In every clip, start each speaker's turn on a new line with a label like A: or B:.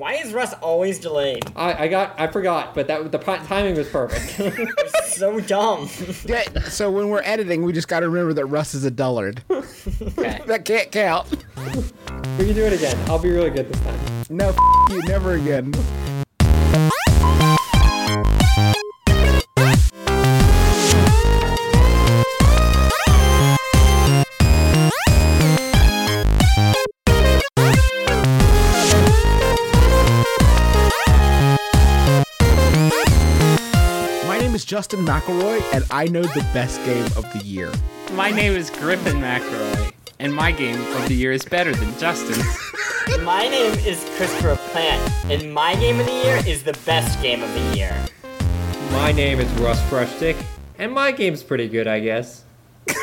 A: Why is Russ always delayed?
B: I, I got I forgot, but that the pi- timing was perfect.
A: so dumb.
C: Yeah, so when we're editing, we just got to remember that Russ is a dullard.
B: okay,
C: that can't count.
B: we can do it again. I'll be really good this time.
C: No, f- you, never again. Justin McElroy, and I know the best game of the year.
D: My name is Griffin McElroy, and my game of the year is better than Justin's.
A: my name is Christopher Plante, and my game of the year is the best game of the year.
B: My name is Russ Frushtick, and my game's pretty good, I guess.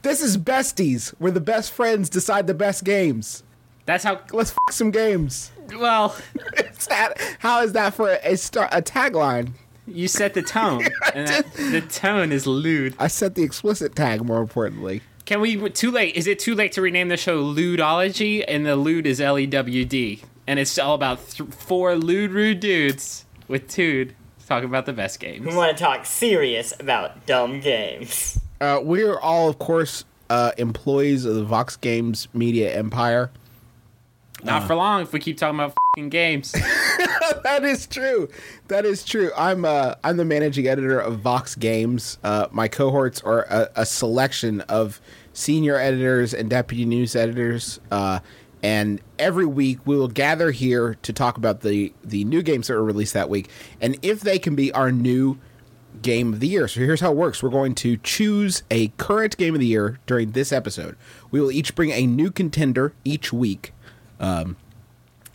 C: This is besties, where the best friends decide the best games.
D: That's how.
C: Let's f- some games.
D: Well,
C: Is that, how is that for a, star, a tagline?
D: You set the tone, and that, the tone is lewd.
C: I set the explicit tag. More importantly,
D: Can we? Too late? Is it too late to rename the show Lewdology? And the lewd is L E W D, and it's all about th- four lewd rude dudes with Tude talking about the best games.
A: We want to talk serious about dumb games.
C: uh, we're all, of course, uh, employees of the Vox Games media empire.
D: Not for long if we keep talking about fing games.
C: that is true. That is true. I'm uh, I'm the managing editor of Vox Games. Uh, my cohorts are a, a selection of senior editors and deputy news editors. Uh, and every week we will gather here to talk about the the new games that were released that week, and if they can be our new game of the year. So here's how it works. We're going to choose a current game of the year during this episode. We will each bring a new contender each week. Um,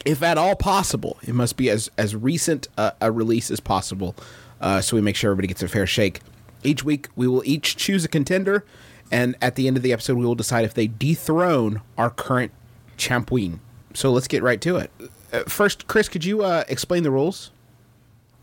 C: if at all possible, it must be as as recent a release as possible, uh, so we make sure everybody gets a fair shake. Each week, we will each choose a contender, and at the end of the episode, we will decide if they dethrone our current champion. So let's get right to it. Uh, first, Chris, could you uh, explain the rules?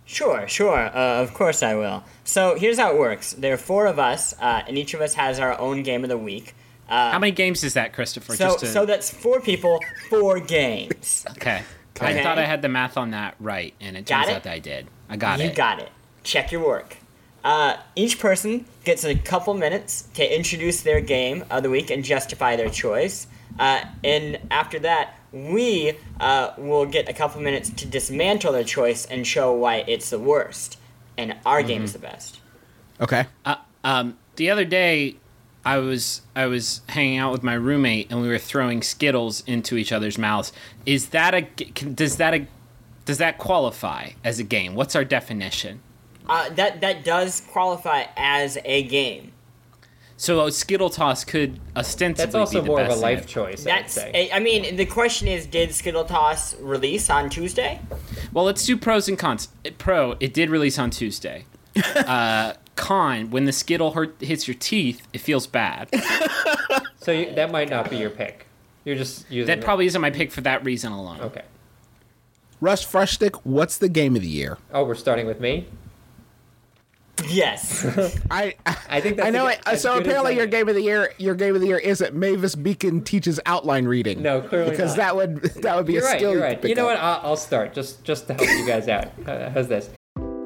A: Sure, sure. Uh, of course I will. So here's how it works. There are four of us, uh, and each of us has our own game of the week. Uh,
D: How many games is that, Christopher?
A: so,
D: Just to,
A: so that's four people, four games.
D: okay.
A: Okay.
D: I thought I had the math on that right, and it
A: Got
D: turns
A: it?
D: out that I did. I got
A: you
D: it.
A: You got it. Check your work. Uh, each person gets a couple minutes to introduce their game of the week and justify their choice. Uh, and after that, we uh, will get a couple minutes to dismantle their choice and show why it's the worst. And our game is the best.
C: Okay.
D: Uh, um, the other day, I was I was hanging out with my roommate, and we were throwing Skittles into each other's mouths. Is that a g- can- does that a does that qualify as a game? What's our definition?
A: Uh, that that does qualify as a game.
D: So a Skittle toss could ostensibly
B: That's also
D: be the
B: more of a life
D: thing.
B: choice. I'd
A: That's
B: say.
A: I I mean the question is did Skittle Toss release on Tuesday?
D: Well, let's do pros and cons. Pro, it did release on Tuesday. uh, con, when the Skittle hurt, hits your teeth, it feels bad.
B: So you, that might not be your pick. You're just using
D: That
B: it.
D: probably isn't my pick for that reason alone.
B: okay.
C: Russ Frushtick, what's the game of the year?
B: Oh, we're starting with me.
A: Yes.
C: I
B: I think that's
C: I know
B: a-
C: it. So apparently, your game of the year, your game of the year isn't Mavis Beacon teaches outline reading.
B: No, clearly
C: because
B: not.
C: that would that would be
B: You're
C: a
B: right.
C: skill.
B: You're right. You know
C: up.
B: what? I'll, I'll start just just to help you guys out. Uh, how's this?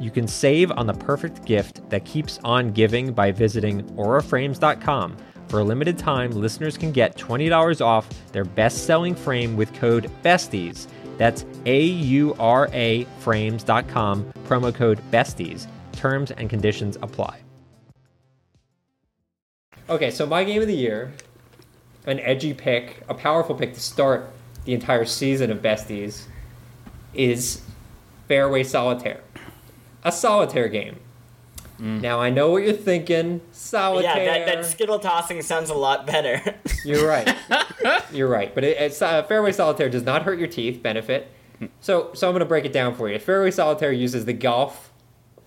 B: you can save on the perfect gift that keeps on giving by visiting auraframes.com. For a limited time, listeners can get $20 off their best selling frame with code BESTIES. That's A U R A frames.com, promo code BESTIES. Terms and conditions apply. Okay, so my game of the year, an edgy pick, a powerful pick to start the entire season of Besties, is Fairway Solitaire. A solitaire game. Now I know what you're thinking. Solitaire.
A: Yeah, that, that skittle tossing sounds a lot better.
B: You're right. You're right. But it, it's uh, Fairway Solitaire does not hurt your teeth. Benefit. So, so I'm going to break it down for you. Fairway Solitaire uses the golf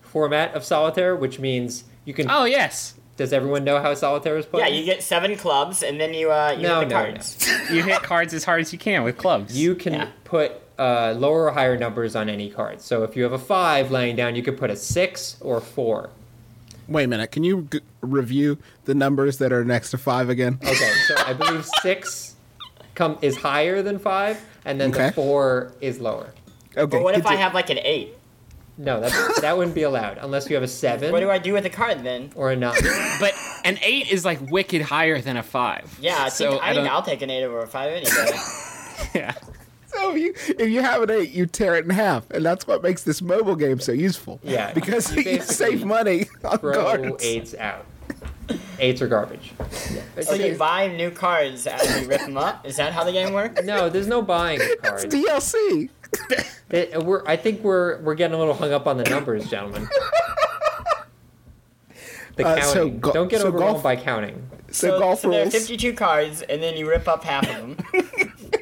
B: format of solitaire, which means you can.
D: Oh yes,
B: Does everyone know how solitaire is played?
A: yeah, you get seven clubs and then you uh you
B: No,
A: hit the
B: no,
A: cards.
D: you hit cards as hard as you can with clubs.
B: You can
A: Yeah.
B: put uh, lower or higher numbers on any card. So if you have a five laying down, you could put a six or four.
C: Wait a minute. Can you g- review the numbers that are next to five again?
B: Okay, so I believe six come is higher than five, and then
C: Okay.
B: the four is lower.
C: Okay.
A: But what if I have like an eight?
B: No, that that wouldn't be allowed unless you have a seven
A: What do I do with the card then?
B: or a nine.
D: but an eight is like wicked higher than a five.
A: Yeah, I
D: so
A: think I,
D: I
A: think I'll take an eight over a five any day.
D: yeah.
C: So if you if you have an eight, you tear it in half, and that's what makes this mobile game so useful.
B: Yeah,
C: because
B: you
C: you, save money on
B: Throw
C: cards.
B: eights out. Eights are garbage.
A: so you buy new cards as you rip them up. Is that how the game works?
B: No, there's no buying of
C: It's. DLC.
B: It- we're, I think we're we're getting a little hung up on the numbers, gentlemen. The
C: Uh, so go-
B: Don't get
C: so
B: overwhelmed
C: golf-
B: by counting.
C: So, golf
A: so there are 52 cards, and then you rip up half of them.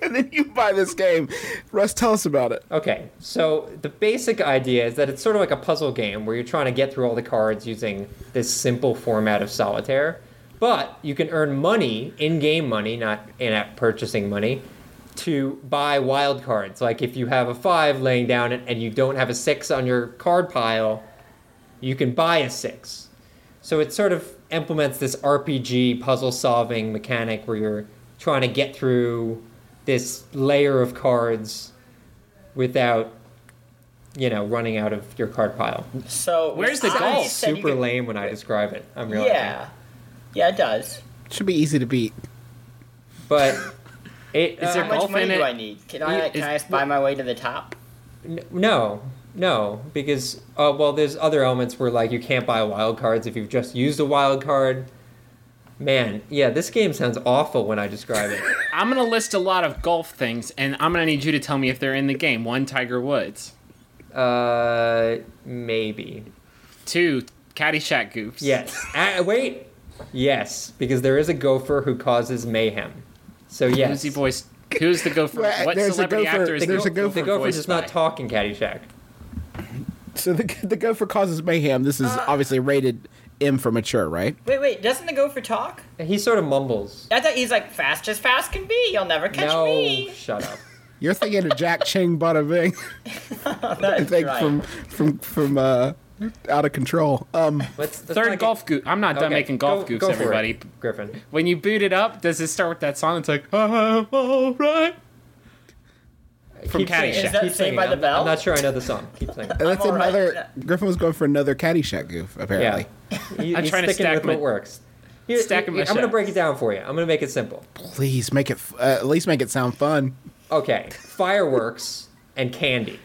C: and then you buy this game. Russ, tell us about it.
B: Okay, so the basic idea is that it's sort of like a puzzle game where you're trying to get through all the cards using this simple format of solitaire. But you can earn money, in-game money, not in-app purchasing money, to buy wild cards. Like if you have a five laying down and you don't have a six on your card pile, you can buy a six. So it sort of implements this RPG puzzle solving mechanic where you're trying to get through this layer of cards without you know running out of your card pile.
A: So
D: Where's the
A: I
D: golf?
A: said you
B: Super
A: could-
B: lame when I describe it. I'm realizing.
A: Yeah, yeah, it does.
C: Should be easy to beat.
B: But it
D: Is there
A: How much
D: golf
A: money do
D: it?
A: I need? Can I
D: Yeah,
A: can I just buy my way to the top?
B: N- No, no, because uh, well, there's other elements where like you can't buy wild cards if you've just used a wild card. Man, yeah, this game sounds awful when I describe it.
D: I'm gonna list a lot of golf things, and I'm gonna need you to tell me if they're in the game. One, Tiger Woods.
B: Uh, maybe.
D: Two, Caddyshack goofs.
B: Yes. uh, wait. Yes, because there is a gopher who causes mayhem. So yes,
D: Who's the voice? Who's the gopher?
C: Well,
D: what
C: there's a
D: celebrity
C: gopher-
D: actor is
C: there's
D: the
C: a gopher
B: the gopher
D: voiced
B: does not
D: by?
B: talk in Caddyshack.
C: So the the gopher causes mayhem. This is obviously rated M for mature, right?
A: Wait, wait, doesn't the for talk?
B: He sort of mumbles.
A: I thought he's like fast as fast can be. You'll never catch
B: no,
A: me.
B: shut up.
C: You're thinking of Jack Ching Bada Bing. I think
A: right.
C: from from from uh, out of control. Um,
B: Let's, let's
D: Third
B: not
D: golf goof. I'm not
B: get-
D: done
B: okay,
D: making golf
B: go-
D: goofs,
B: go for it,
D: everybody.
B: Griffin.
D: When you boot it up, does it start with that song? It's like, I'm alright. From
B: Keep singing.
D: Caddyshack.
A: Is that
B: Keep
A: Saved by the
B: I'm-
A: Bell?
B: I'm not sure I know the song. Keep singing.
C: and that's
A: all right.
C: another. Griffin was going for another Caddyshack goof, apparently.
B: He-
D: I'm
B: he's
D: trying to
B: sticking
D: stack
B: with
D: my-
B: what works. Here,
D: stacking my
B: I'm going to
D: shots.
B: break it down for you. I'm going to make it simple.
C: Please make it. f- Uh, at least make it sound fun.
B: Okay, fireworks and candy.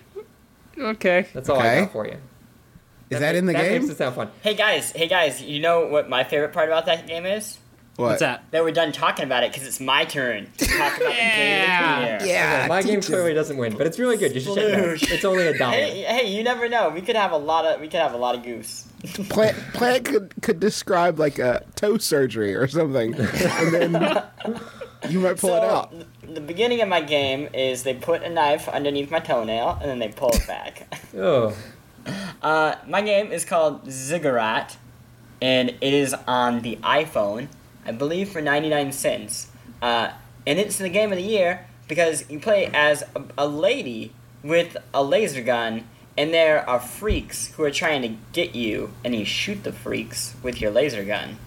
D: Okay.
B: That's all I
C: Okay.
B: got for you.
C: Is that in the
B: that
C: game?
B: makes it sound fun.
A: Hey guys, hey guys, you know what my favorite part about that game is?
C: What?
D: What's that?
A: That we're done talking about it because it's my turn to talk about
D: Yeah.
A: the game of the year.
C: Yeah,
B: Okay, my game clearly doesn't win, but it's really good. You should check it out. It's only a dollar.
A: Hey, hey, you never know. We could have a lot of we could have a lot of goose.
C: Plante, plante could could describe like a toe surgery or something, and then you might pull it out.
A: the beginning of my game is they put a knife underneath my toenail and then they pull it back.
B: Oh,
A: Uh, my game is called Ziggurat, and it is on the iPhone, I believe, for 99 cents. Uh, and it's the game of the year because you play as a, a lady with a laser gun, and there are freaks who are trying to get you, and you shoot the freaks with your laser gun.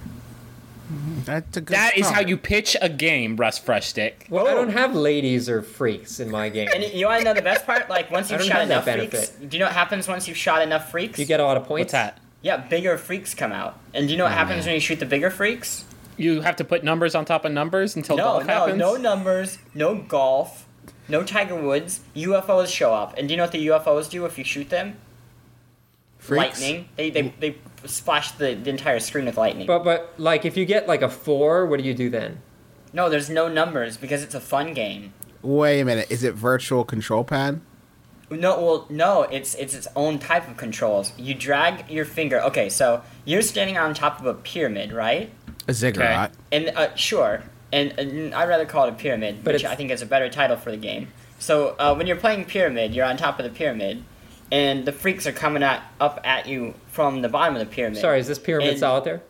C: That's a good
D: That is how you pitch a game, Russ Frushtick.
B: Well, I don't have ladies or freaks in my game.
A: And you want to know the best part? Like once you've
B: don't
A: shot enough freaks, do you know what happens once you've shot enough freaks?
B: You get a lot of points.
D: What's that?
A: yeah, bigger freaks come out. And do you know what
B: Oh,
A: happens
D: man.
A: when you shoot the bigger freaks?
D: You have to put numbers on top of numbers until
A: No,
D: golf
A: no,
D: happens.
A: no numbers, no golf, no Tiger Woods. UFOs show up, and do you know what the UFOs do if you shoot them?
C: Freaks?
A: Lightning. They they they splash the, the entire screen with lightning.
B: But but like if you get like a four, what do you do then?
A: no, there's no numbers because it's a fun game.
C: Wait a minute. Is it virtual control pad?
A: No, well, no, it's it's its own type of controls. You drag your finger. Okay, so you're standing on top of a pyramid, right?
C: A ziggurat.
A: And uh, sure, and, and I'd rather call it a pyramid,
B: But
A: which I think is a better title for the game. So uh, when you're playing pyramid, you're on top of the pyramid, and the freaks are coming at, up at you from the bottom of the pyramid.
B: Sorry, is this pyramid
A: And-
B: solitaire?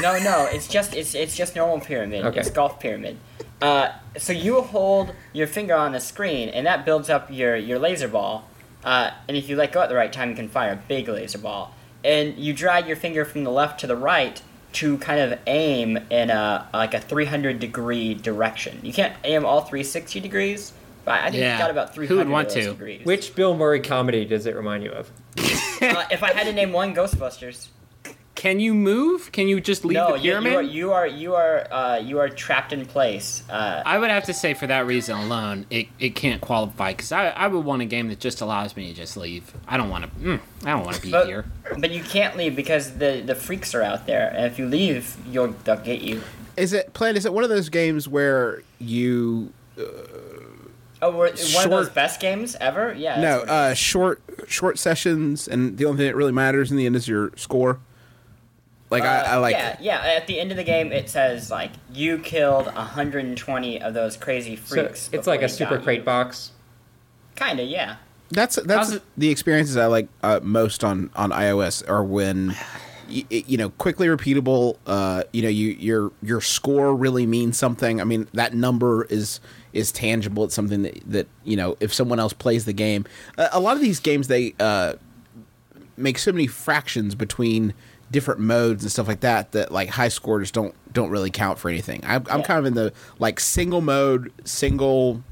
A: No, no, it's just it's it's just normal pyramid.
B: Okay.
A: It's golf pyramid. Uh, so you hold your finger on the screen, and that builds up your your laser ball. Uh, and if you let go at the right time, you can fire a big laser ball. And you drag your finger from the left to the right to kind of aim in a like a 300 degree direction. You can't aim all 360 degrees, but I think
D: Yeah.
A: you got about 300
D: Who
A: 300
D: would want
A: of those
D: to?
A: degrees.
B: Which Bill Murray comedy does it remind you of?
A: uh, if I had to name one, Ghostbusters.
D: Can you move? Can you just leave
A: no,
D: the
A: you,
D: pyramid?
A: you are you are you are uh, you are trapped in place. Uh,
D: I would have to say for that reason alone, it, it can't qualify because I, I would want a game that just allows me to just leave. I don't want to. Mm, I don't want to be
A: But-
D: here.
A: But you can't leave because the the freaks are out there, and if you leave, you'll they'll get you.
C: Is it plan? Is it one of those games where you
A: Oh, we're, one of those best games ever. Yeah.
C: no uh, short short sessions, and the only thing that really matters in the end is your score? Like I,
A: Uh,
C: I like
A: Yeah, yeah. At the end of the game, it says like you killed 120 of those crazy
B: So
A: freaks.
B: it's like a super crate
A: you.
B: box.
A: Kinda, yeah.
C: That's that's
D: How's
C: the experiences I like uh, most on on iOS are when y- y- you know quickly repeatable. Uh, you know, you your your score really means something. I mean, that number is is tangible. It's something that that you know if someone else plays the game. Uh, a lot of these games they uh, make so many fractions between different modes and stuff like that that like high scores don't don't really count for anything. I'm, I'm
A: Yeah.
C: kind of in the like single mode, single.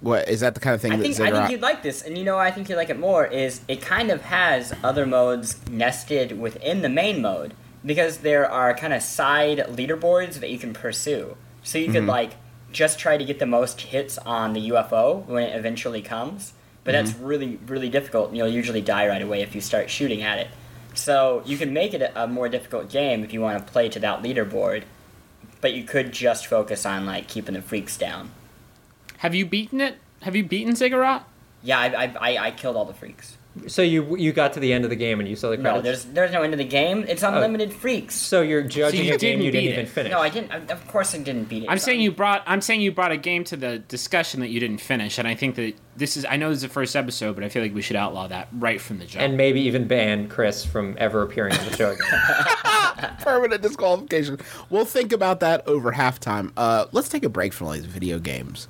C: What is that the kind of thing
A: I think I think you'd like this, and you know I think you'd like it more is it kind of has other modes nested within the main mode because there are kind of side leaderboards that you can pursue. So you could mm-hmm. like just try to get the most hits on the UFO when it eventually comes, but that's mm-hmm. really really difficult. and You'll usually die right away if you start shooting at it. So you can make it a, more difficult game if you want to play to that leaderboard, but you could just focus on like keeping the freaks down.
D: Have you beaten it? Have you beaten Ziggurat?
A: Yeah, I, I, I, I killed all the freaks.
B: So you you got to the end of the game and you saw the credits.
A: No, there's there's no end of the game. It's unlimited freaks.
B: so you're judging
D: you
B: a game
D: didn't
B: you didn't
D: beat
B: even
D: it.
B: finish.
A: No, I didn't. I- Of course, I didn't beat it.
D: I'm saying you brought. I'm saying you brought a game to the discussion that you didn't finish, and I think that this is. I know this is the first episode, but I feel like we should outlaw that right from the jump.
B: and maybe even ban Chris from ever appearing on the show again.
C: permanent disqualification. We'll think about that over halftime. Uh, let's take a break from all these video games.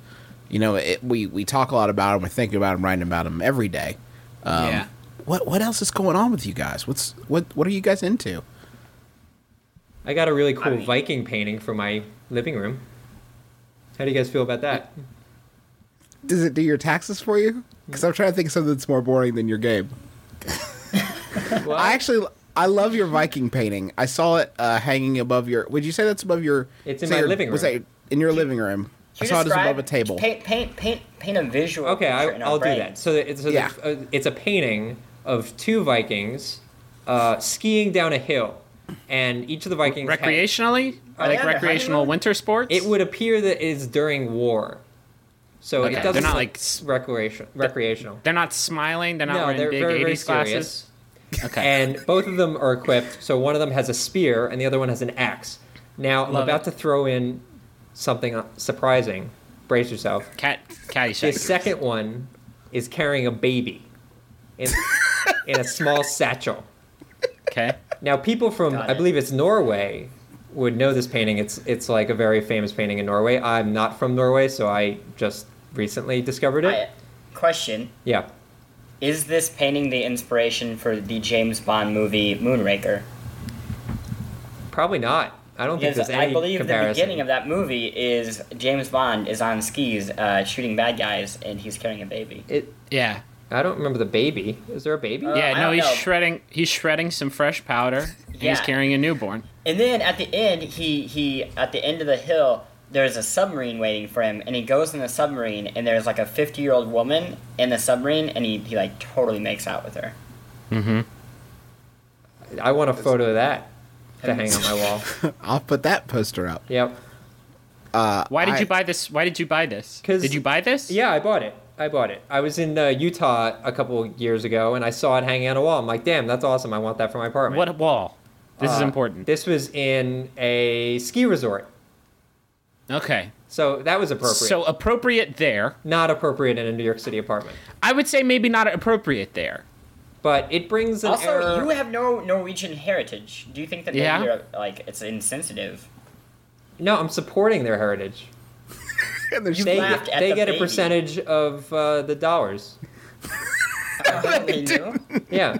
C: You know, it, we we talk a lot about them. We're thinking about them, writing about them every day. Um,
D: yeah.
C: What what else is going on with you guys? What's what what are you guys into?
B: I got a really cool
A: mean-
B: Viking painting for my living room. How do you guys feel about that?
C: Does it do your taxes for you? Because I'm trying to think of something that's more boring than your game.
B: Well,
C: I actually I love your Viking painting. I saw it uh, hanging above your. Would you say that's above your?
B: It's in my
C: your-
B: living room.
C: Was
B: room.
C: that in your living room? I
A: Can you
C: saw it as above a table.
A: Paint, paint, paint, paint a visual.
B: okay, I, I'll do that. So it's so
C: Yeah.
B: that, uh, it's a painting of two Vikings uh, skiing down a hill, and each of the Vikings had-
D: Recreationally,
A: Are
D: like
A: they
D: recreational winter sports.
B: It would appear that it's during war, so
D: Okay,
B: it
D: they're
B: doesn't
D: not, like, s-
B: recreation recreational.
D: They're not smiling. They're not
B: no,
D: wearing
B: they're
D: big
B: very very
D: 80s glasses.
B: serious.
D: Okay.
B: and both of them are equipped. So one of them has a spear, and the other one has an axe. Now I'm about
D: it.
B: to throw in something uh, surprising. Brace yourself.
D: Cat
B: The
D: Caddyshack.
B: second one is carrying a baby in in a small satchel.
D: Okay.
B: Now people from I believe it's Norway would know this painting. It's it's like a very famous painting in Norway. I'm not from Norway, so I just recently discovered it.
A: I, question:
B: yeah.
A: Is this painting the inspiration for the James Bond movie Moonraker?
B: Probably not. I don't think
A: Because
B: there's any
A: I believe
B: comparison.
A: the beginning of that movie is James Bond is on skis uh, shooting bad guys and he's carrying a baby.
B: It,
D: Yeah.
B: I don't remember the baby. Is there a baby?
A: Uh,
D: Yeah, no, he's
A: know.
D: shredding. He's shredding some fresh powder. and He's carrying a newborn.
A: And then at the end, he he at the end of the hill, there's a submarine waiting for him, and he goes in the submarine, and there's like a 50 year old woman in the submarine, and he, he like totally makes out with her.
D: Mm-hmm.
B: I want a photo of that to hang on my wall.
C: I'll put that poster up.
B: Yep.
C: Uh,
D: Why did
C: I-
D: you buy this? Why did you buy this?
B: 'Cause-
D: Did you buy this?
B: Yeah, I bought it. I bought it. I was in uh, Utah a couple years ago, and I saw it hanging on a wall. I'm like, damn, that's awesome. I want that for my apartment.
D: What wall? This is
B: Uh,
D: important.
B: This was in a ski resort,
D: Okay.
B: so that was appropriate.
D: So appropriate there.
B: not appropriate in a New York City apartment,
D: I would say maybe not appropriate there.
B: But it brings an
A: Also,
B: error.
A: you have no Norwegian heritage. Do you think that maybe
D: Yeah.
A: you're like it's insensitive?
B: no, I'm supporting their heritage.
C: And there's
B: They
A: laughed
B: get,
A: at
B: they
A: the
B: get a
A: baby.
B: percentage of uh, the dollars.
A: They do?
B: Yeah,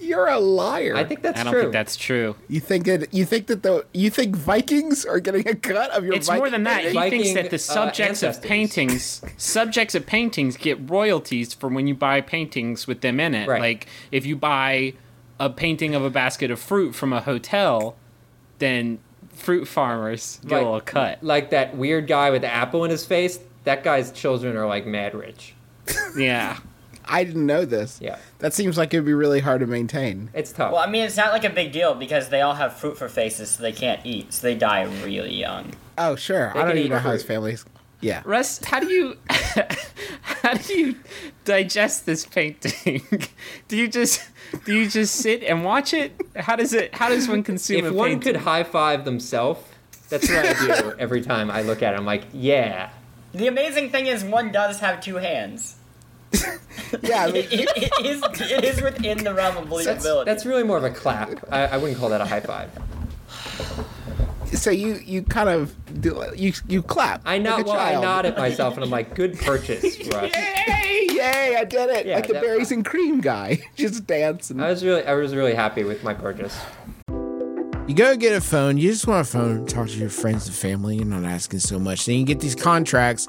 C: You're a liar.
B: I think that's true.
D: I don't
B: true.
D: think that's true.
C: you think that You think that the you think Vikings are getting a cut of your.
D: It's
C: Viking
D: more than that. He
B: Viking,
D: thinks that the
B: uh,
D: subjects of paintings, subjects of paintings, get royalties for when you buy paintings with them in it.
B: Right.
D: Like if you buy a painting of a basket of fruit from a hotel, then fruit farmers get
B: Like-
D: a little cut.
B: like that weird guy with the apple in his face. That guy's children are like mad rich.
D: Yeah.
C: I didn't know this.
B: Yeah,
C: That seems like it'd be really hard to maintain.
B: it's tough.
A: Well, I mean, it's not like a big deal because they all have fruit for faces, so they can't eat, so they die really young.
C: Oh sure.
B: They
C: I don't even know how
B: fruit.
C: his family's. Yeah.
D: Russ, how do you how do you digest this painting? do you just do you just sit and watch it? How does it how does one consume
B: if
D: a
B: one
D: painting?
B: could high five themselves, that's what I do every time I look at it. I'm like, yeah.
A: The amazing thing is, one does have two hands.
C: Yeah. I mean,
A: It, it, it is it is within the realm of believability.
B: that's really more of a clap. I, I wouldn't call that a high five.
C: so you you kind of do you you clap.
B: I
C: like
B: nod.
C: a
B: Well, I
C: child.
B: nod at myself, and I'm like, good purchase, Russ.
C: Yay! Yay! I did it!
B: Yeah,
C: like the
B: that-
C: berries and cream guy, just dancing.
B: I was really, I was really happy with my purchase.
C: You go get a phone. You just want a phone. Talk to your friends and family. You're not asking so much. Then you get these contracts,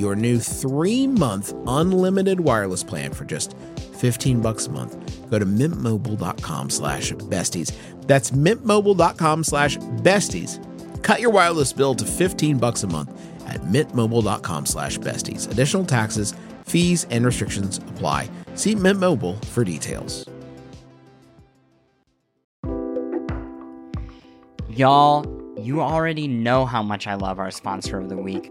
C: your new three month unlimited wireless plan for just 15 bucks a month, go to mintmobile.com slash besties. That's mintmobile.com slash besties. Cut your wireless bill to 15 bucks a month at mintmobile.com slash besties. Additional taxes, fees, and restrictions apply. See Mint Mobile for details.
A: Y'all, you already know how much I love our sponsor of the week,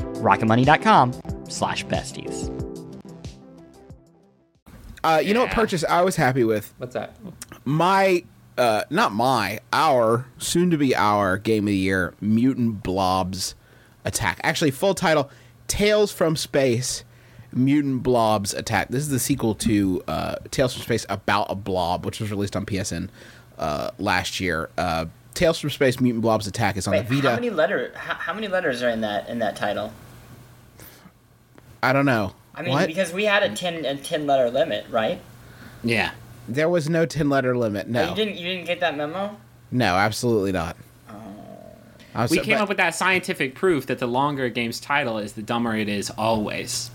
A: rocketmoney.com slash besties.
C: Uh, you know what purchase I was happy with?
B: What's that?
C: My, uh, not my, our, soon to be our game of the year, Mutant Blobs Attack. Actually, full title Tales from Space Mutant Blobs Attack. This is the sequel to uh, Tales from Space About a Blob, which was released on PSN uh, last year. Uh, Tales from Space Mutant Blobs Attack is on
A: Wait,
C: the Vita.
A: how many letter? How, how many letters are in that in that title?
C: I don't know.
A: I mean,
C: what?
A: because we had a ten a ten letter limit, right?
D: Yeah.
C: there was no 10 letter limit.
A: Oh,
C: No.
A: You didn't you didn't get that memo?
C: No, absolutely not. I was-
D: We came
C: but-
D: up with that scientific proof that the longer a game's title is, the dumber it is always.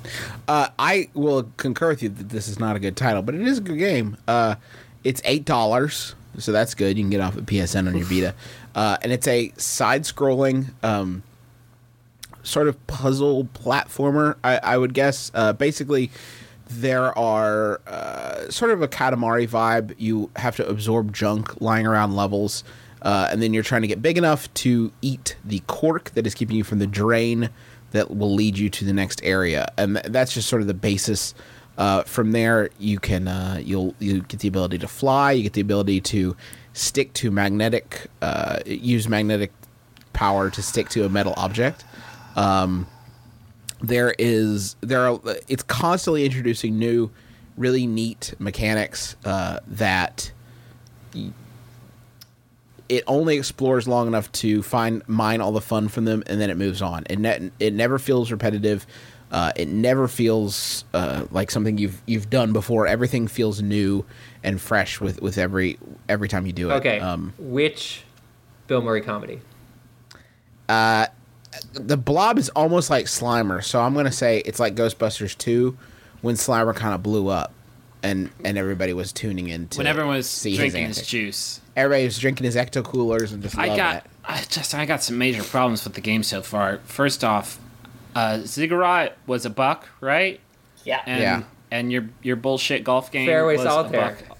C: Uh, I will concur with you that this is not a good title, but it is a good game. Uh, it's eight dollars, so that's good. You can get off at PSN on your Vita, uh, and it's a side-scrolling um, sort of puzzle platformer. I, I would guess. Uh, basically, there are uh, sort of a Katamari vibe. You have to absorb junk lying around levels, uh, and then you're trying to get big enough to eat the cork that is keeping you from the drain that will lead you to the next area, and th- that's just sort of the basis. Uh, from there, you can uh, you'll you get the ability to fly. You get the ability to stick to magnetic, uh, use magnetic power to stick to a metal object there is there are it's constantly introducing new really neat mechanics uh, that it only explores long enough to find mine all the fun from them and then it moves on it ne- it never feels repetitive uh, it never feels uh, like something you've you've done before everything feels new and fresh with with every every time you do it
B: Okay.
C: um,
B: Which Bill Murray comedy?
C: The blob is almost like Slimer, so I'm gonna say it's like Ghostbusters 2 when Slimer kind of blew up and and everybody was tuning in to
D: When everyone was
C: see
D: drinking his
C: antics.
D: juice.
C: Everybody was drinking his ecto coolers and just
D: I got,
C: it.
D: I just, I got some major problems with the game so far. First off, uh, Ziggurat was a buck, right?
A: Yeah.
D: And,
C: Yeah.
D: And your your bullshit golf game
B: Fairway
D: was
B: Solitaire.
D: a buck.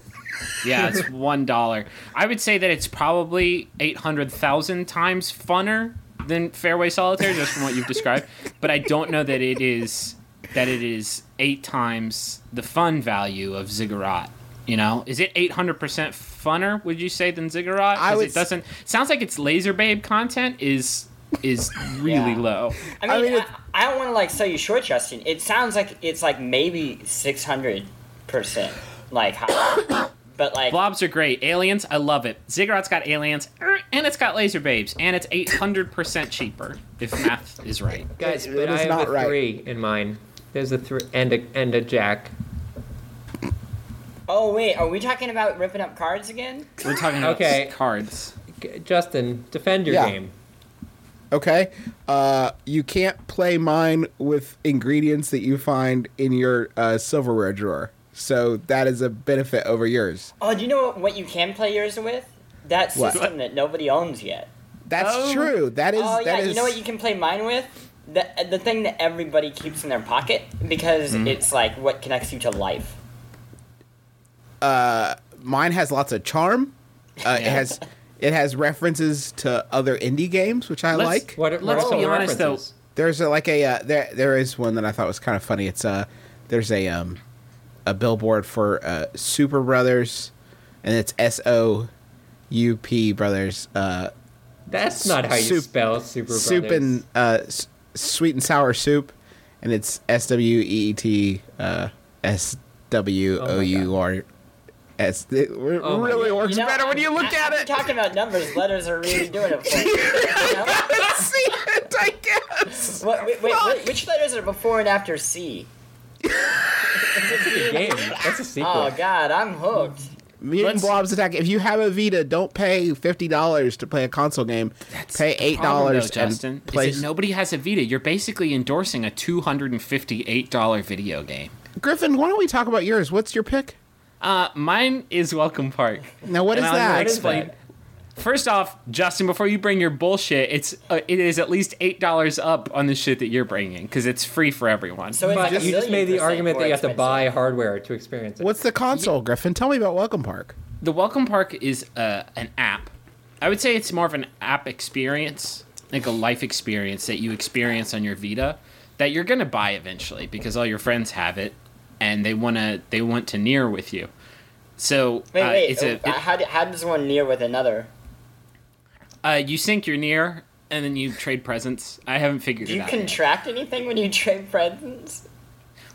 D: Yeah, it's one dollar. I would say that it's probably eight hundred thousand times funner than Fairway Solitaire, just from what you've described. But I don't know that it is that it is eight times the fun value of Ziggurat. You know, is it eight hundred percent funner? Would you say than Ziggurat?
C: I
D: 'Cause
C: would
D: it doesn't. Sounds like its laser babe content is is really
A: Yeah.
D: low.
A: I
C: I
A: mean, I,
C: mean, it's-
A: I, don't want to like sell you short, Justin. It sounds like it's like maybe six hundred percent, like high. But like
D: Blobs are great. Aliens, I love it. Ziggurat's got aliens, er, and it's got laser babes, and it's 800% cheaper, if math is right.
B: Guys,
C: It-
B: but
C: it
B: I have
C: not
B: a
C: right.
B: three in mine. There's a three and a and a jack.
A: oh wait, are we talking about ripping up cards again?
D: We're talking about
B: Okay.
D: cards.
B: Justin, defend your
C: Yeah.
B: game.
C: Okay, uh, you can't play mine with ingredients that you find in your uh, silverware drawer, so that is a benefit over yours.
A: Oh, do you know what, what you can play yours with? That
C: What?
A: system that nobody owns yet.
C: That's
D: Oh.
C: true. That is
A: oh yeah,
C: is
A: you know what you can play mine with? The the thing that everybody keeps in their pocket because
C: Mm-hmm.
A: it's like what connects you to life.
C: Uh, mine has lots of charm. Uh, It has it has references to other indie games, which I
D: Let's-
C: like.
B: What, what
D: Let's
B: are
D: be
B: of the
D: honest, though.
C: There's a, like a uh, there there is one that I thought was kind of funny. It's uh there's a um a billboard for uh Super Brothers, and it's S O U P Brothers. Uh,
B: That's not how you
C: soup-
B: spell Super Brothers.
C: soup and uh s- sweet and sour soup, and it's S W E E T uh S W O U R. S. It
B: Oh
C: really works
A: You know,
C: better when you look
A: I-
C: at
A: I'm
C: it.
A: Talking about numbers, letters are really doing it for you. you know?
C: See it, I guess.
A: What, wait, wait, wait, which letters are before and after C?
B: That's a game. That's a sequel.
A: Oh God, I'm hooked.
C: Mutant
D: Let's-
C: Blobs Attack. If you have a Vita, don't pay fifty dollars to play a console game. pay eight dollars
D: Justin,
C: and play.
D: is that nobody has a Vita. You're basically endorsing a $258 video game.
C: Griffin, why don't we talk about yours? What's your pick?
D: Uh, mine is Welcome Park.
C: Now, what is
D: And I'm gonna
C: that?
B: What is
D: explain.
B: that?
D: First off, Justin, before you bring your bullshit, it's uh, it is at least eight dollars up on the shit that you're bringing because it's free for everyone.
A: So
B: But
A: like
B: you just made the argument that you have to buy hardware to experience it.
C: What's the console, Griffin? Tell me about Welcome Park.
D: the Welcome Park is uh, an app. I would say it's more of an app experience, like a life experience that you experience on your Vita that you're gonna buy eventually because all your friends have it and they wanna they want to near with you. So
A: Wait,
D: uh,
A: wait.
D: it's a it-
A: how, do- how does one near with another?
D: Uh, you sync your near and then you trade presents. I haven't figured
A: Do
D: it
A: you
D: out. yet.
A: contract anything when you trade presents?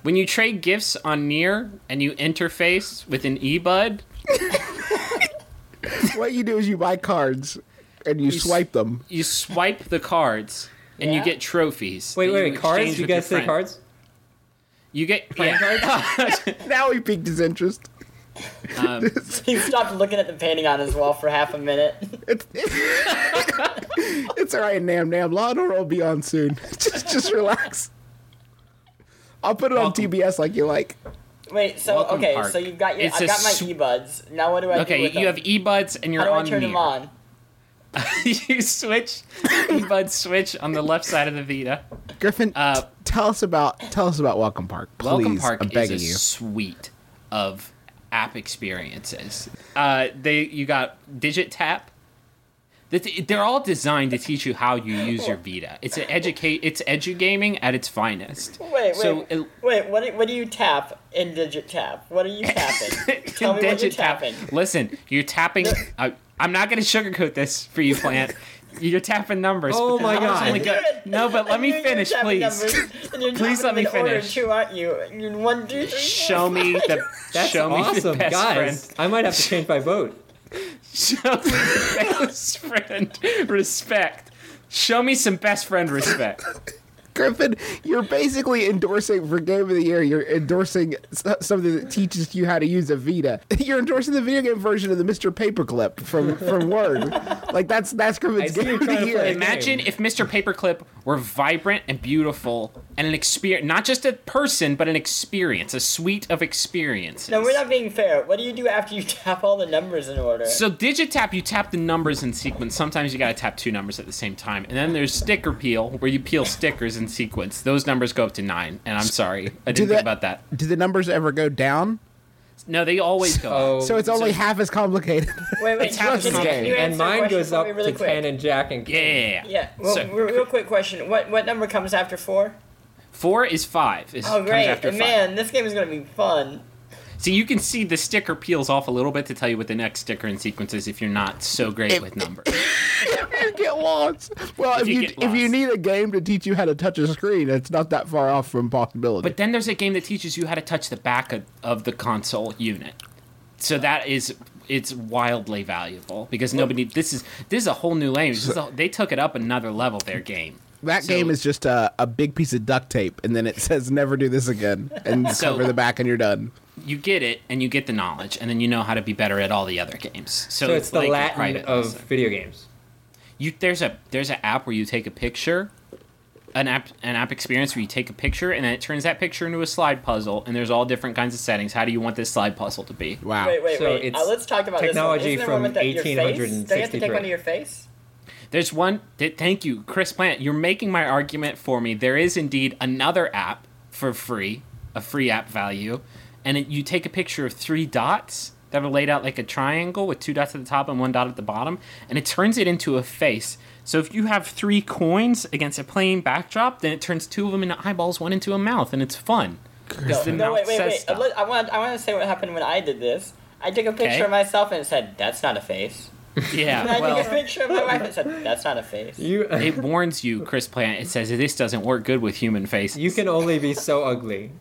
D: When you trade gifts on near and you interface with an eBud,
C: what you do is you buy cards and you,
D: s-
C: swipe them.
D: you swipe the cards and you get trophies.
B: Wait, wait, wait. Cards? You guys say
D: friend.
B: cards?
D: You get yeah.
C: Now he piqued his interest.
D: Um,
A: He stopped looking at the painting on his wall for half a minute.
C: It's, it's all right, Nam Nam. Law and Order will be on soon. just, just relax. I'll put it on TBS like you like.
A: Wait, so
D: Welcome
A: okay,
D: Park.
A: so you've got your
D: It's
A: I've got my
D: sw-
A: earbuds. Now what do I do
D: okay, you
A: them?
D: have earbuds and you're
A: How do I
D: on
A: turn
D: near.
A: them on?
D: you switch earbud switch on the left side of the Vita.
C: Griffin,
D: Uh,
C: t- tell us about tell us about Welcome Park, please.
D: Welcome Park
C: I'm begging
D: is a
C: you.
D: suite of app experiences. Uh, they you got Digit Tap. They're all designed to teach you how you use your Vita. It's an educate. It's edu gaming at its finest.
A: Wait, wait,
D: So, it-
A: wait. What do, what do you tap in Digit Tap? What are you tapping? Tell me what you're
D: Digit Tap.
A: tapping.
D: Listen, you're tapping. I, I'm not going to sugarcoat this for you, Plante. You're tapping numbers.
B: Oh my God.
D: only go- No, but let me
A: knew you were
D: finish, please.
A: numbers, and you're
D: Please let me finish.
A: too, aren't you? You're one, two, three.
D: Show me the.
B: That's
D: show me the
B: awesome,
D: best
B: guys.
D: friend.
B: I might have to change my vote.
D: Show me the best friend respect. Show me some best friend respect.
C: Griffin, you're basically endorsing for Game of the Year. You're endorsing something that teaches you how to use a Vita. You're endorsing the video game version of the Mr. Paperclip from from Word. like that's that's Griffin's
B: see
C: Game of the Year.
D: Imagine if Mr. Paperclip were vibrant and beautiful and an experience, not just a person, but an experience, a suite of experiences.
A: No, we're not being fair. What do you do after you tap all the numbers in order?
D: So digitap, you tap the numbers in sequence. Sometimes you gotta tap two numbers at the same time. And then there's sticker peel, where you peel stickers in sequence. Those numbers go up to nine. And I'm sorry, I didn't
C: that-
D: think about that.
C: Do the numbers ever go down?
D: No, they always go.
B: Oh,
D: up.
C: So it's only half as complicated.
A: wait, wait.
D: it's half
A: can,
D: as
A: can you
B: and mine goes up
A: really
B: to
A: quick?
B: ten and Jack and
D: Yeah, yeah, yeah.
A: Yeah. Well,
D: So-
A: real, real quick question. What what number comes after four?
D: Four is five. Is,
A: Oh
D: comes
A: great,
D: after five.
A: man! This game is gonna be fun.
D: So you can see the sticker peels off a little bit to tell you what the next sticker in sequence is if you're not so great
C: If-
D: with numbers.
C: if you get lost. Well, if,
D: If you
C: you, if you need a game to teach you how to touch a screen, it's not that far off from possibility.
D: But then there's a game that teaches you how to touch the back of, of the console unit. So that is it's wildly valuable because nobody this is this is a whole new language. A- they took it up another level their game.
C: That
D: so-
C: game is just a, a big piece of duct tape, and then it says "never do this again," and you
D: So-
C: cover the back, and you're done.
D: You get it and you get the knowledge and then you know how to be better at all the other games. So,
B: So it's the
D: like a
B: Latin
D: private
B: of
D: lesson.
B: video games.
D: you there's a there's an app where you take a picture an app an app experience where you take a picture and then it turns that picture into a slide puzzle and there's all different kinds of settings how do you want this slide puzzle to be
C: Wow.
A: Wait, wait,
B: So
A: wait.
B: it's
A: Uh, let's talk about
B: technology
A: this one. Isn't
B: from
A: with that- your face? Don't you have to take one of your face?
D: There's one th- thank you chris plante you're making my argument for me there is indeed another app for free a free app value and it, you take a picture of three dots that are laid out like a triangle with two dots at the top and one dot at the bottom and it turns it into a face so if you have three coins against a plain backdrop then it turns two of them into eyeballs one into a mouth and it's fun 'Cause the
A: No, wait, wait, wait.
D: stuff.
A: I want, I want to say what happened when I did this. I took a picture
D: Okay.
A: of myself and it said, "That's not a face." And
D: yeah
A: I took a picture of my wife and it said, "That's not a face."
B: You
D: it warns you chris plante it says this doesn't work good with human faces
B: you can only be so ugly.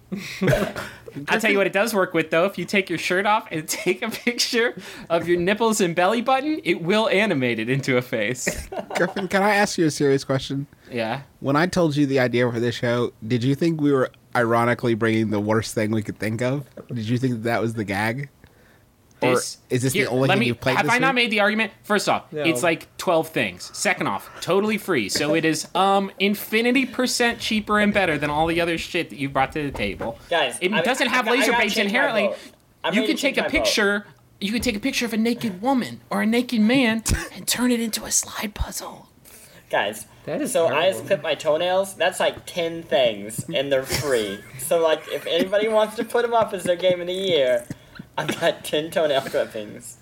D: I'll tell you what it does work with though. If you take your shirt off and take a picture of your nipples and belly button, it will animate it into a face.
C: Griffin, can I ask you a serious question?
D: Yeah.
C: When I told you the idea for this show, did you think we were ironically bringing the worst thing we could think of? Did you think that, that was the gag? Or
D: This-
C: is this
D: here,
C: the only
D: let
C: thing
D: me-
C: you've played
D: Have
C: this
D: I not made the argument? First off,
B: No.
D: it's like twelve things. Second off, totally free. So it is um infinity percent cheaper and better than all the other shit that you brought to the table.
A: Guys,
D: it
A: I-
D: doesn't
A: I
D: have
A: I
D: laser
A: gotta
D: beams inherently. You
A: ready
D: can take a
A: my vote.
D: picture. You can take a picture of a naked woman or a naked man and turn it into a slide puzzle.
A: Guys,
B: That is
A: so I just clip my toenails. That's like ten things, and they're free. so like, if anybody wants to put them up as their game of the year, I've got ten toenail clippings.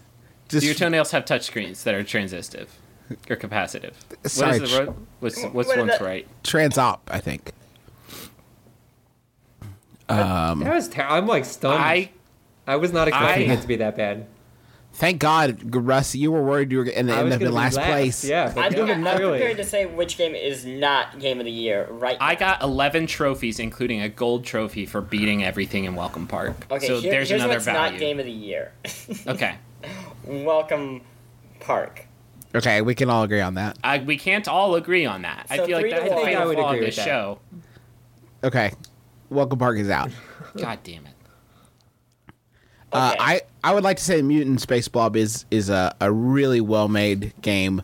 C: Just
D: Do your toenails have touchscreens that are transitive or capacitive?
C: Sorry,
D: what is the ro- what's what's
A: What is
D: one's
A: that?
D: right?
C: transop, I think.
B: that was ter- I'm like stunned. I,
D: I
B: was not expecting
D: I-
B: it to be that bad.
C: Thank God, Russ, you were worried you were going to end up in
B: be
C: last
B: last,
C: place.
B: Yeah,
A: I'm,
B: no,
A: I'm prepared to say which game is not game of the year right
D: I got 11 trophies, including a gold trophy for beating everything in Welcome Park.
A: Okay,
D: so
A: here-
D: there's
A: here's
D: another
A: what's
D: value.
A: not game of the year.
D: Okay,
A: Welcome Park.
C: Okay, we can all agree on that.
D: I, we can't all agree on that. I feel like
A: three to
D: that's the
A: one.
D: fatal
B: I would
D: flaw
B: agree
D: of this show.
C: Okay, Welcome Park is out.
D: God damn it.
C: Uh, I I would like to say Mutant Space Blob is is a, a really well made game,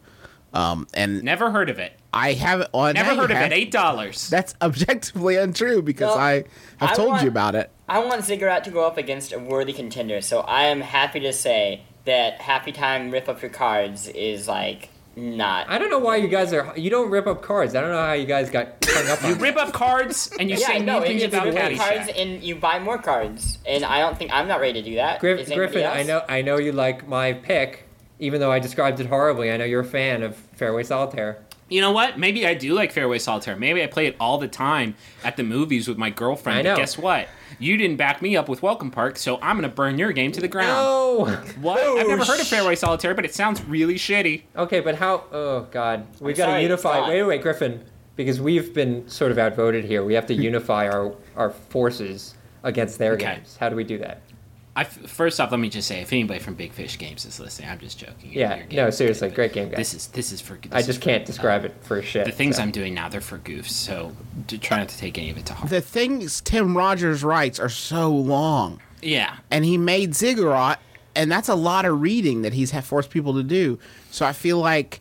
C: um, and
D: Never heard of it.
C: I haven't. Well, now
D: Never heard of
C: have-
D: it. Eight dollars.
C: That's objectively untrue because
A: Well,
C: I have
A: I
C: told
A: want-
C: you about it.
A: I want Ziggurat to go up against a worthy contender, so I am happy to say that Happy Time Rip Up Your Cards is like not.
B: I don't know why you guys are. You don't rip up cards. I don't know how you guys got hung up on.
D: You
B: it.
D: rip up cards and you
A: yeah,
D: say
A: no,
D: mean things
A: it's
D: about
A: rip up cards and you buy more cards, and I don't think I'm not ready to do that.
B: Griff,
A: Is anybody
B: Griffin, I know, I know you like my pick, even though I described it horribly. I know you're a fan of Fairway Solitaire.
D: You know what? Maybe I do like Fairway Solitaire. Maybe I play it all the time at the movies with my girlfriend.
B: I know.
D: But guess what? You didn't back me up with Welcome Park, so I'm gonna burn your game to the ground.
B: No.
D: What? I've never heard of Fairway Solitaire, but it sounds really shitty.
B: okay, but how? Oh God, we've got to
A: sorry,
B: unify.
A: Scott.
B: Wait, wait, Griffin, because we've been sort of outvoted here. We have to unify our our forces against their
D: Okay.
B: games. How do we do that?
D: I f- first off, let me just say, if anybody from Big Fish Games is listening, I'm just joking.
B: Yeah,
D: Your game
B: no, seriously,
D: good,
B: great game, guys.
D: This is this is for. This
B: I just
D: for,
B: can't describe
D: uh,
B: it for shit.
D: The things
B: so.
D: I'm doing now, they're for goofs. So to try not to take any of it to heart.
C: The things Tim Rogers writes are so long,
D: yeah.
C: and he made Ziggurat, and that's a lot of reading that he's ha- forced people to do. So I feel like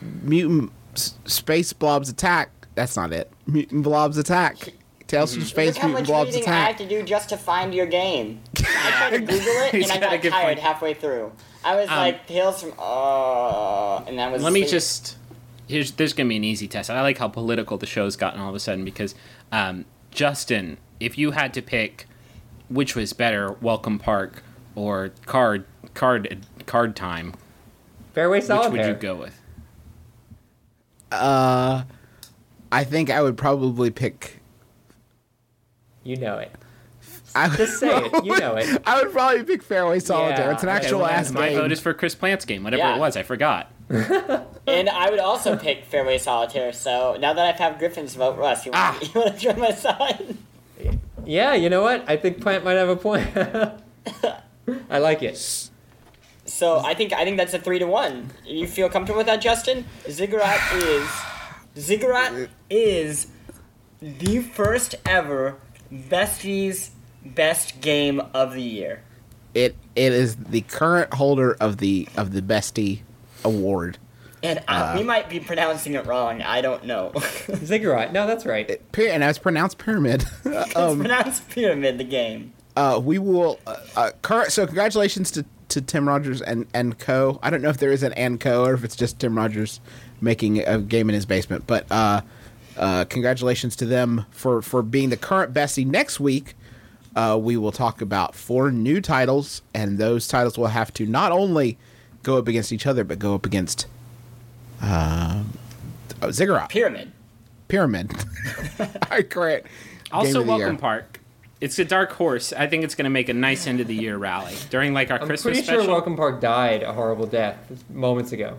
C: Mutant S- Space Blob's Attack. That's not it. Mutant Blob's Attack. Tales from
A: Look
C: Space
A: how
C: Mutant
A: much
C: Blob's
A: reading I have to do just to find your game. I tried to Google it
D: He's
A: and I
D: got a
A: got
D: good
A: tired
D: point.
A: halfway through. I was
D: Um,
A: like Tales from uh, and that was.
D: Let me
A: asleep.
D: just. Here's there's gonna be an easy test. I like how political the show's gotten all of a sudden because, um, Justin, if you had to pick, which was better, Welcome Park or Card Card Card Time,
B: Fairway
D: which
B: Solitaire.
D: would you go with?
C: Uh, I think I would probably pick.
B: You know it.
C: I,
B: Just say it. You know it.
C: I would probably pick Fairway Solitaire.
B: Yeah,
C: it's an
B: okay,
C: actual
B: well,
C: ass
D: My
C: game.
D: vote is for Chris Plante's game, whatever
A: Yeah.
D: it was. I forgot.
A: And I would also pick Fairway Solitaire. So now that I have had Griffin's vote, Russ, you want,
D: Ah.
A: you want to join my side?
B: Yeah, you know what? I think Plante might have a point. I like it.
A: So I think I think that's a three to one. You feel comfortable with that, Justin? Ziggurat is Ziggurat is the first ever Besties Best Game of the Year.
C: It it is the current holder of the of the Bestie award.
A: And uh, we might be pronouncing it wrong. I don't know.
B: Ziggurat. No, that's right.
C: Pyra- and it's pronounced pyramid.
A: it's
C: um,
A: pronounced Pyramid, the game.
C: uh, we will. Uh, uh, current. So congratulations to, to Tim Rogers and and Co. I don't know if there is an and Co. or if it's just Tim Rogers making a game in his basement. But uh, congratulations to them for for being the current bestie. Next week, uh, we will talk about four new titles, and those titles will have to not only go up against each other, but go up against. Uh, oh, Ziggurat.
A: Pyramid.
C: Pyramid. All right, great. Game
D: Also,
C: of the year.
D: Welcome Park. It's a dark horse. I think it's going to make a nice end of the year rally during like our
B: I'm
D: Christmas
B: pretty
D: special.
B: sure Welcome Park died a horrible death moments ago.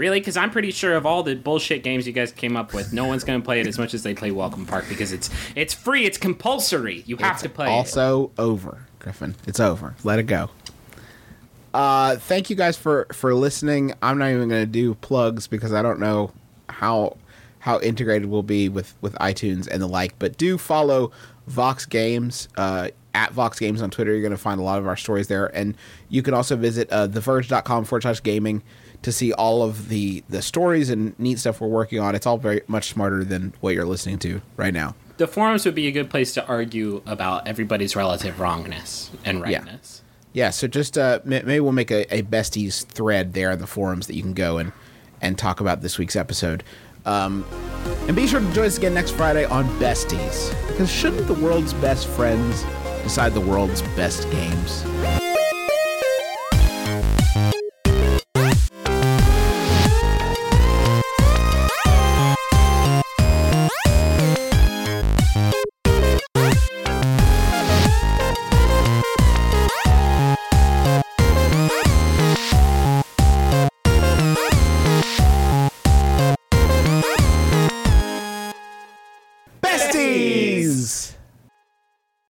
D: Really? Because I'm pretty sure of all the bullshit games you guys came up with, no one's going to play it as much as they play Welcome Park because it's it's free, it's compulsory. You have
C: It's
D: to play it.
C: also over, Griffin. It's over. Let it go. Uh, thank you guys for for listening. I'm not even going to do plugs because I don't know how how integrated we'll be with with iTunes and the like. But do follow Vox Games uh, at Vox Games on Twitter. You're going to find a lot of our stories there, and you can also visit uh, TheVerge.com forward slash gaming to see all of the the stories and neat stuff we're working on. It's all very much smarter than what you're listening to right now.
D: the forums would be a good place to argue about everybody's relative wrongness and rightness.
C: Yeah, yeah so just uh, maybe we'll make a, a besties thread there in the forums that you can go and and talk about this week's episode. Um, and be sure to join us again next Friday on Besties, because shouldn't the world's best friends decide the world's best games?